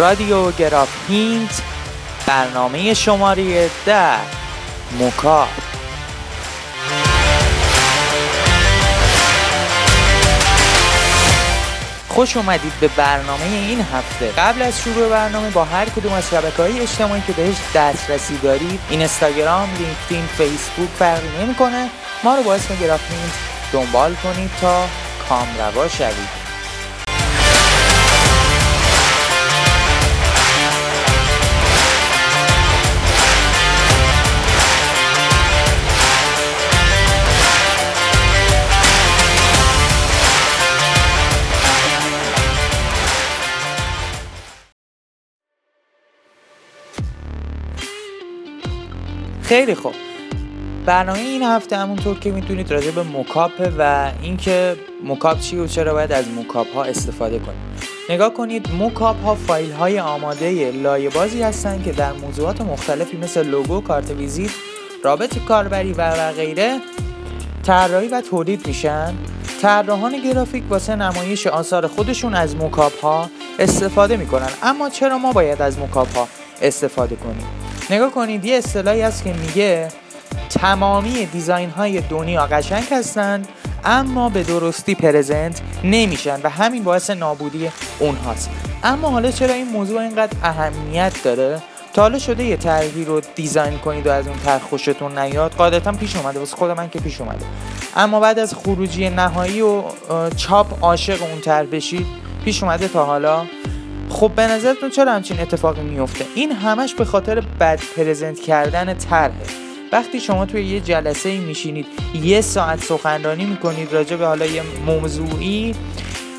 رادیو گراف هینت برنامه شماره ده موکا. خوش اومدید به برنامه این هفته. قبل از شروع برنامه با هر کدوم از شبکه های اجتماعی که بهش دسترسی دارید اینستاگرام، لینکدین، فیسبوک فرقی نمی‌کنه. ما رو با اسم دنبال کنید تا کامروا شوید. خیلی خوب. برنامه این هفته همونطور که می‌دونید راجع به mockup و اینکه mockup چی و چرا باید از mockup ها استفاده کنید نگاه کنید mockup ها فایل های آماده لایه بازی هستند که در موضوعات مختلفی مثل لوگو، کارت ویزیت، رابط کاربری و غیره طراحی و تولید میشن. طراحان گرافیک واسه نمایش آثار خودشون از mockup ها استفاده می‌کنن. اما چرا ما باید از mockup ها استفاده کنیم؟ نگاه کنید یه اصطلاحی هست که میگه تمامی دیزاین های دنیا قشنگ هستند اما به درستی پرزنت نمیشن و همین باعث نابودی اونهاست. اما حالا چرا این موضوع اینقدر اهمیت داره؟ تا حالا شده یه طرحی رو دیزاین کنید و از اون طرح خوشتون نیاد قاعدتا پیش اومده واسه خود من که پیش اومده. اما بعد از خروجی نهایی و چاپ عاشق اون طرح بشید پیش اومده تا حالا خب به نظرتون چرا همچین اتفاقی میفته؟ این همش به خاطر بد پرزنت کردن طرحه. وقتی شما توی یه جلسه میشینید یه ساعت سخنرانی می‌کنید راجع به حالا یه موضوعی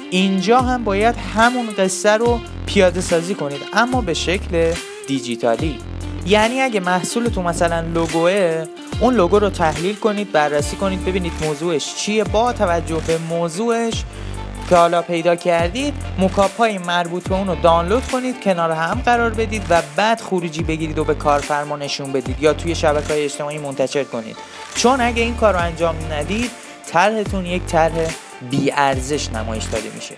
اینجا هم باید همون قصه رو پیاده سازی کنید اما به شکل دیجیتالی. یعنی اگه محصولتون مثلا لوگوه اون لوگو رو تحلیل کنید بررسی کنید ببینید موضوعش چیه با توجه به موضوعش که حالا پیدا کردید مکاپ های مربوط به اون رو دانلود کنید کنار هم قرار بدید و بعد خروجی بگیرید و به کارفرما نشون بدید یا توی شبکه های اجتماعی منتشر کنید. چون اگه این کار رو انجام ندید طرحتون یک طرح بی ارزش نمایش داده میشه.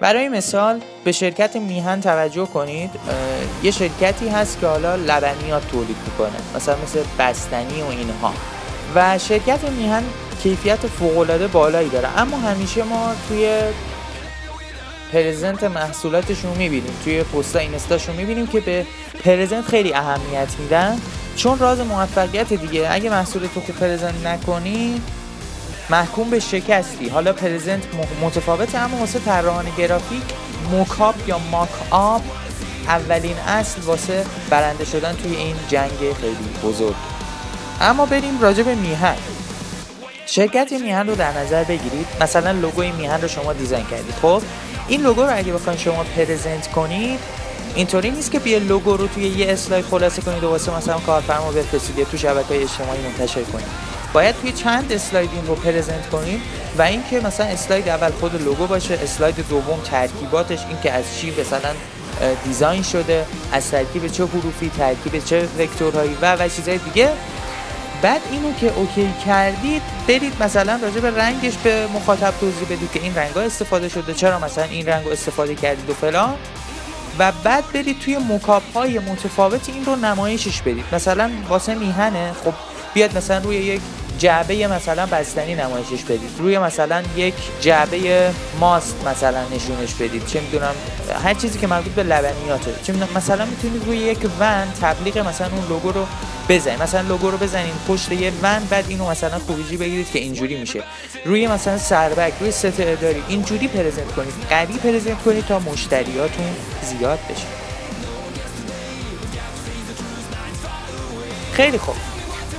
برای مثال به شرکت میهن توجه کنید. یه شرکتی هست که حالا لبنیات تولید می‌کنه مثلا مثل بستنی و اینها. و شرکت میهن کیفیت فوقالعاده بالایی داره. اما همیشه ما توی پرزنت محصولاتشون می‌بینیم توی پستا اینستاشون می‌بینیم که به پرزنت خیلی اهمیت میدن. چون راز موفقیت دیگه اگه محصول تو خوب پرزنت نکنی محکوم به شکستی. حالا پرزنت متفاوته اما واسه طراحان گرافیک موکاپ یا ماک آپ اولین اصل واسه برنده شدن توی این جنگ خیلی بزرگ. اما بریم راجع به میهن. شرکت میهن رو در نظر بگیرید. مثلا لوگوی میهن رو شما design کردید. خب این لوگو رو اگه بخواید شما present کنید اینطوری نیست که بیا لوگو رو توی یه اسلاید خلاصه کنید و واسه مثلا کارفرما بفرستید تو شبکه‌های اجتماعی منتشر کنید. باید توی چند اسلاید این رو present کنید و اینکه مثلا اسلاید اول خود لوگو باشه اسلاید دوم ترکیباتش اینکه از چی مثلا دیزاین شده از ترکیب چه حروفی ترکیب چه وکتورهایی و و چیزهای دیگه. بعد اینو که اوکی کردید برید مثلا راجع به رنگش به مخاطب توضیح بدید که این رنگ ها استفاده شده چرا مثلا این رنگ رو استفاده کردید و فلان. و بعد برید توی مکاپ های متفاوت این رو نمایشش بدید. مثلا واسه میهنه خب بیاد مثلا روی یک جعبه مثلا بستنی نمایشش بدید. روی مثلا یک جعبه ماست مثلا نشونش بدید. چه می‌دونم هر چیزی که مربوط به لبنیاته. چه مثلا می‌تونید روی یک ون تبلیغ مثلا اون لوگو رو بزنید مثلا لوگو رو بزنید پشت یه ون بعد اینو مثلا خروجی بگیرید که اینجوری میشه. روی مثلا سربک روی ست اداری اینجوری پرزنت کنید. قوی پرزنت کنید تا مشتریاتون زیاد بشه. خیلی خوب.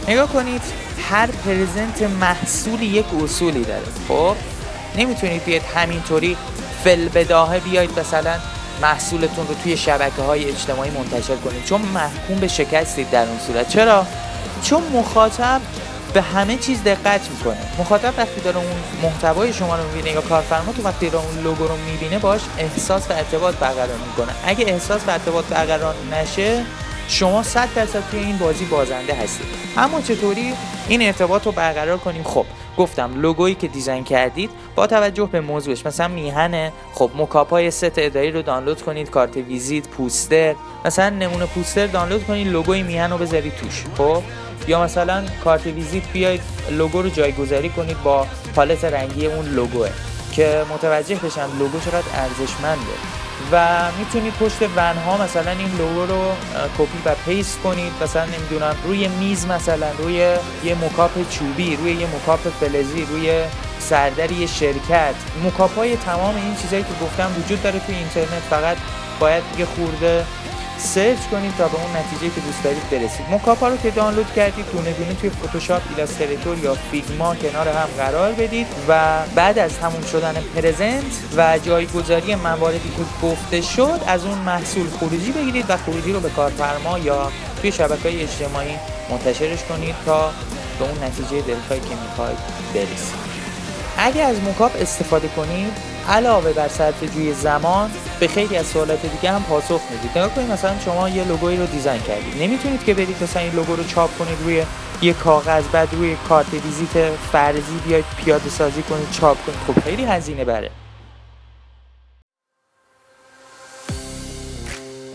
نگاه کنید هر پرزنت محصولی یک اصولی داره. خب؟ نمی‌تونید بیاید همینطوری فل بداهه بیاید مثلا محصولتون رو توی شبکه های اجتماعی منتشر کنید. چون محکوم به شکستید در اون صورت. چرا؟ چون مخاطب به همه چیز دقت می‌کنه. مخاطب وقتی داره اون محتوای شما رو می‌بینه یا کارفرما تو وقتی داره اون لوگو رو می‌بینه باش احساس و ارتباط برقرار می‌کنه. اگه احساس و ارتباط برقرار نشه شما 100 درصد توی این بازی بازنده هستید. اما چطوری؟ این ارتباط رو برقرار کنیم. خب گفتم لوگویی که design کردید با توجه به موضوعش مثلا میهنه. خب mockup های ست اداری رو دانلود کنید کارت ویزیت پوستر. مثلا نمونه پوستر دانلود کنید لوگوی میهن رو بذارید توش. خب؟ یا مثلا کارت ویزیت بیاید لوگو رو جایگذاری کنید با پالت رنگی اون لوگوه. که متوجه بشن لوگو چقدر ارزشمنده. و می‌تونید پشت ون ها مثلا این لوگو رو کپی و paste کنید. مثلا نمی‌دونم روی میز مثلا روی یه mockup چوبی روی یه mockup فلزی روی سردر یه شرکت. mockup های تمام این چیزهایی که گفتم وجود داره توی اینترنت. فقط باید یه خورده search کنید تا به اون نتیجه که دوست دارید برسید. mockup ا رو که دانلود کردید دونه دونه توی Photoshop Illustrator یا Figma کنار هم قرار بدید و بعد از تموم شدن present و جایگذاری مواردی که گفته شد از اون محصول خروجی بگیرید و خروجی رو به کارفرما یا توی شبکه های اجتماعی منتشرش کنید تا به اون نتیجه دلخواهی که می‌خواید برسید. اگه از موکاپ استفاده کنید علاوه بر صرف جوی زمان به خیلی از سوالات دیگه هم پاسخ می‌دید. نگاه کنید مثلا شما یه لوگویی رو دیزاین کردید. نمی‌تونید که برید مثلا این لوگو رو چاپ کنید روی یه کاغذ بعد روی کارت ویزیت فرضی بیاید پیاده سازی کنید چاپ کنید. خب خیلی هزینه بره.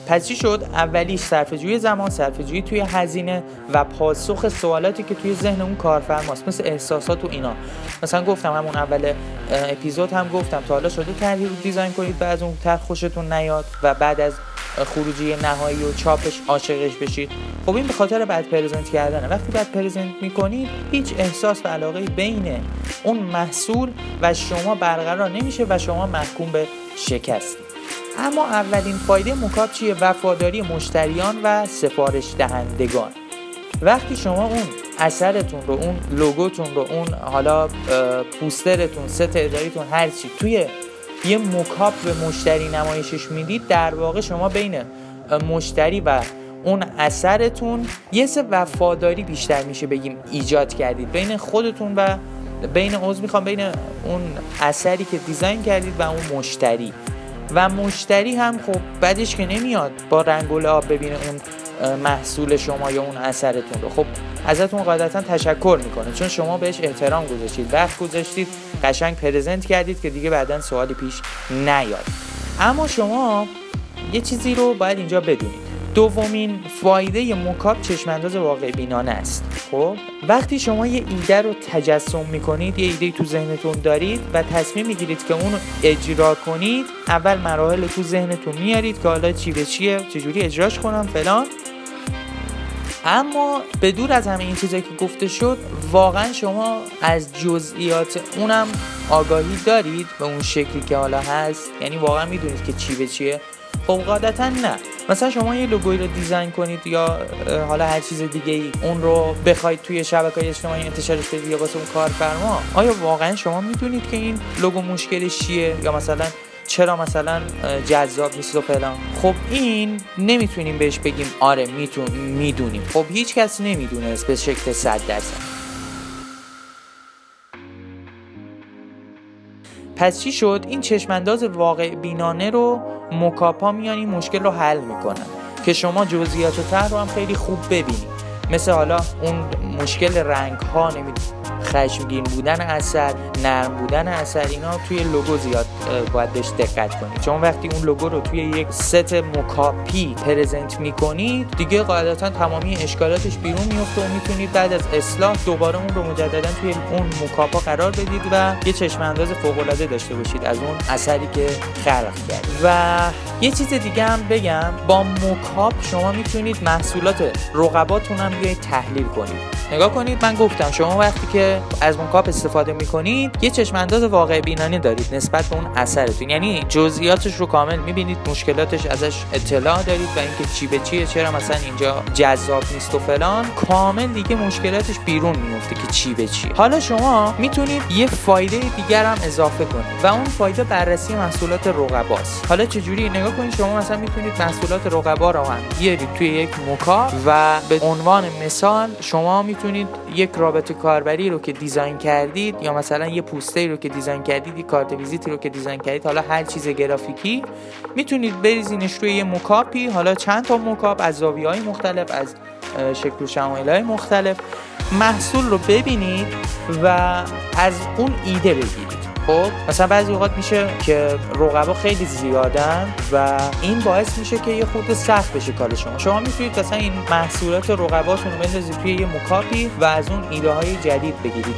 پس چی شد؟ اولیش صرفه‌جویی زمان صرفه‌جویی توی هزینه و پاسخ سوالاتی که توی ذهن اون کارفرماست مثل احساسات و اینا. مثلا گفتم همون اول اپیزود هم گفتم تا حالا شده رو دیزاین کنید و از اون طرح خوشتون نیاد و بعد از خروجی نهایی و چاپش عاشقش بشید. خب این به خاطر بعد پرزنت کردنه. وقتی بعد پرزنت می‌کنید هیچ احساس و علاقه بین اون محصول و شما برقرار نمیشه و شما محکوم به شکست اما اولین فایده مکاب چیه وفاداری مشتریان و سفارش دهندگان. وقتی شما اون اثرتون رو اون لوگوتون رو اون حالا پوسترتون ست اداریتون هر چی توی یه مکاب به مشتری نمایشش می‌دید در واقع شما بین مشتری و اون اثرتون یه سه وفاداری بیشتر میشه بگیم ایجاد کردید. بین خودتون و بین عضو می‌خوام بین اون اثری که دیزاین کردید و اون مشتری. و مشتری هم خب بعدش که نمیاد با رنگ و لعاب ببینه اون محصول شما یا اون اثرتون رو. خب ازتون قاعدتا تشکر می‌کنه چون شما بهش احترام گذاشتید وقت گذاشتید قشنگ پرزنت کردید که دیگه بعدا سوالی پیش نیاد. اما شما یه چیزی رو باید اینجا بدونید. دومین فایده مکاب چشمانداز واقع بینانه است. خب وقتی شما یه ایده رو تجسم می‌کنید یه ایده تو ذهنتون دارید و تصمیم می‌گیرید که اون اجرا کنید اول مراحل تو ذهنتون میارید که حالا چی به چیه چجوری اجراش کنم فلان. اما به دور از همه این چیزایی که گفته شد واقعا شما از جزئیات اونم آگاهی دارید به اون شکلی که حالا هست. یعنی واقعا می‌دونید که چی به چیه. خب قاعدتا نه. مثلا شما یه لوگوی رو دیزاین کنید یا حالا هر چیز دیگه ای اون رو بخواید توی شبکه های اجتماعی انتشارش بدید یا واسه اون کارفرما آیا واقعا شما می‌دونید که این لوگو مشکلش چیه؟ یا مثلا چرا مثلا جذاب نیست و فلان؟ خب این نمی‌تونیم بهش بگیم آره میتون می‌دونیم. خب هیچ کس نمی‌دونه به شکل 100 درصد. پس چی شد؟ این چشمانداز واقع بینانه رو مکاپا میان مشکل رو حل می‌کنن که شما جزئیات و رو هم خیلی خوب ببینید مثل حالا اون مشکل رنگ ها نمید خشمگین بودن اثر نرم بودن اثر اینا توی لوگو زیاد باید بهش دقت کنید چون وقتی اون لوگو رو توی یک ست مکاپی پرزنت می‌کنید دیگه قاعدتا تمامی اشکالاتش بیرون میفته و می‌تونید بعد از اصلاح دوباره اون رو مجددا توی اون مکاپا قرار بدید و یه چشم انداز فوق العاده داشته باشید از اون اثری که خلق کرد و یه چیز دیگه هم بگم با مکاپ شما می‌تونید محصولات رقباتون هم بیاید تحلیل کنید. نگاه کنید من گفتم شما وقتی که از مکاپ استفاده می‌کنید یه چشم انداز واقع بینانه دارید نسبت به اون اثرتون. یعنی جزئیاتش رو کامل می‌بینید مشکلاتش ازش اطلاع دارید و اینکه چی به چیه چرا مثلا اینجا جذاب نیست و فلان. کامل دیگه مشکلاتش بیرون میفته که چی به چی حالا شما می‌تونید یه فایده دیگر هم اضافه کنید و اون فایده بررسی محصولات رقباست. حالا چجوری؟ نگاه کنید شما مثلا می‌تونید محصولات رقبا رو هم بیارید توی یک مکاپ و به عنوان مثال شما می‌تونید یک رابط کاربری رو که design کردید یا مثلا یه پوستر رو که design کردید یه کارت ویزیتی رو که design کردید حالا هر چیز گرافیکی می‌تونید بریزینش روی یه mockup ی حالا چند تا mockup از زاویه های مختلف از شکل و شمایل های مختلف محصول رو ببینید و از اون ایده بگیرید. خب مثلا بعضی اوقات میشه که رقبا خیلی زیادن و این باعث میشه که یه خورده سخت بشه کار شما. شما می‌تونید مثلا این محصولات رقباتون رو بندازید توی یه mockup ی و از اون ایده های جدید بگیرید.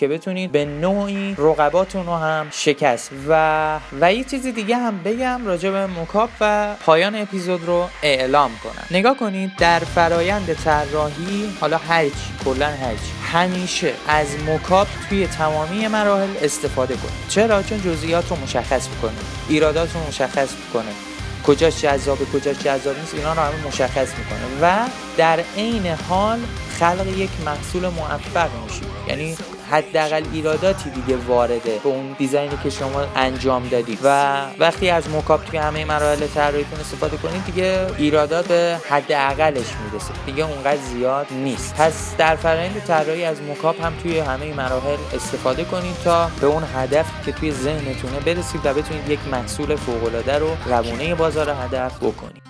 که بتونید به نوعی رقباتون رو هم شکست. و و یه چیز دیگه هم بگم راجع به مکاپ و پایان اپیزود رو اعلام کنم. نگاه کنید در فرایند طراحی حالا هرچی کلا هرچی همیشه از مکاپ توی تمامی مراحل استفاده کنید. چرا؟ چون جزئیات رو مشخص می‌کنه ایرادات رو مشخص می‌کنه کجاش جذابه کجاش جذاب نیست اینا رو همه مشخص می‌کنه. و در عین حال خلق یک محصول موفق میشید. یعنی حداقل ایراداتی دیگه وارده به اون دیزاینی که شما انجام دادید و وقتی از موکاپ توی همه مراحل طراحیتون استفاده کنید دیگه ایرادات به حداقلش می‌رسه. دیگه اونقدر زیاد نیست. پس در فرآیند طراحی از موکاپ هم توی همه مراحل استفاده کنید تا به اون هدف که توی ذهنتونه برسید و بتونید یک محصول فوق العاده رو روونه بازار هدف بکنید.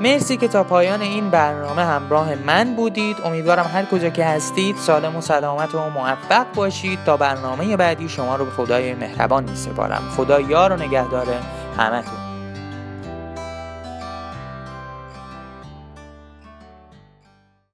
مرسی که تا پایان این برنامه همراه من بودید. امیدوارم هر کجا که هستید سالم و سلامت و موفق باشید. تا برنامه بعدی شما رو به خدای مهربان می سپارم خدا یار و نگهدار همتون.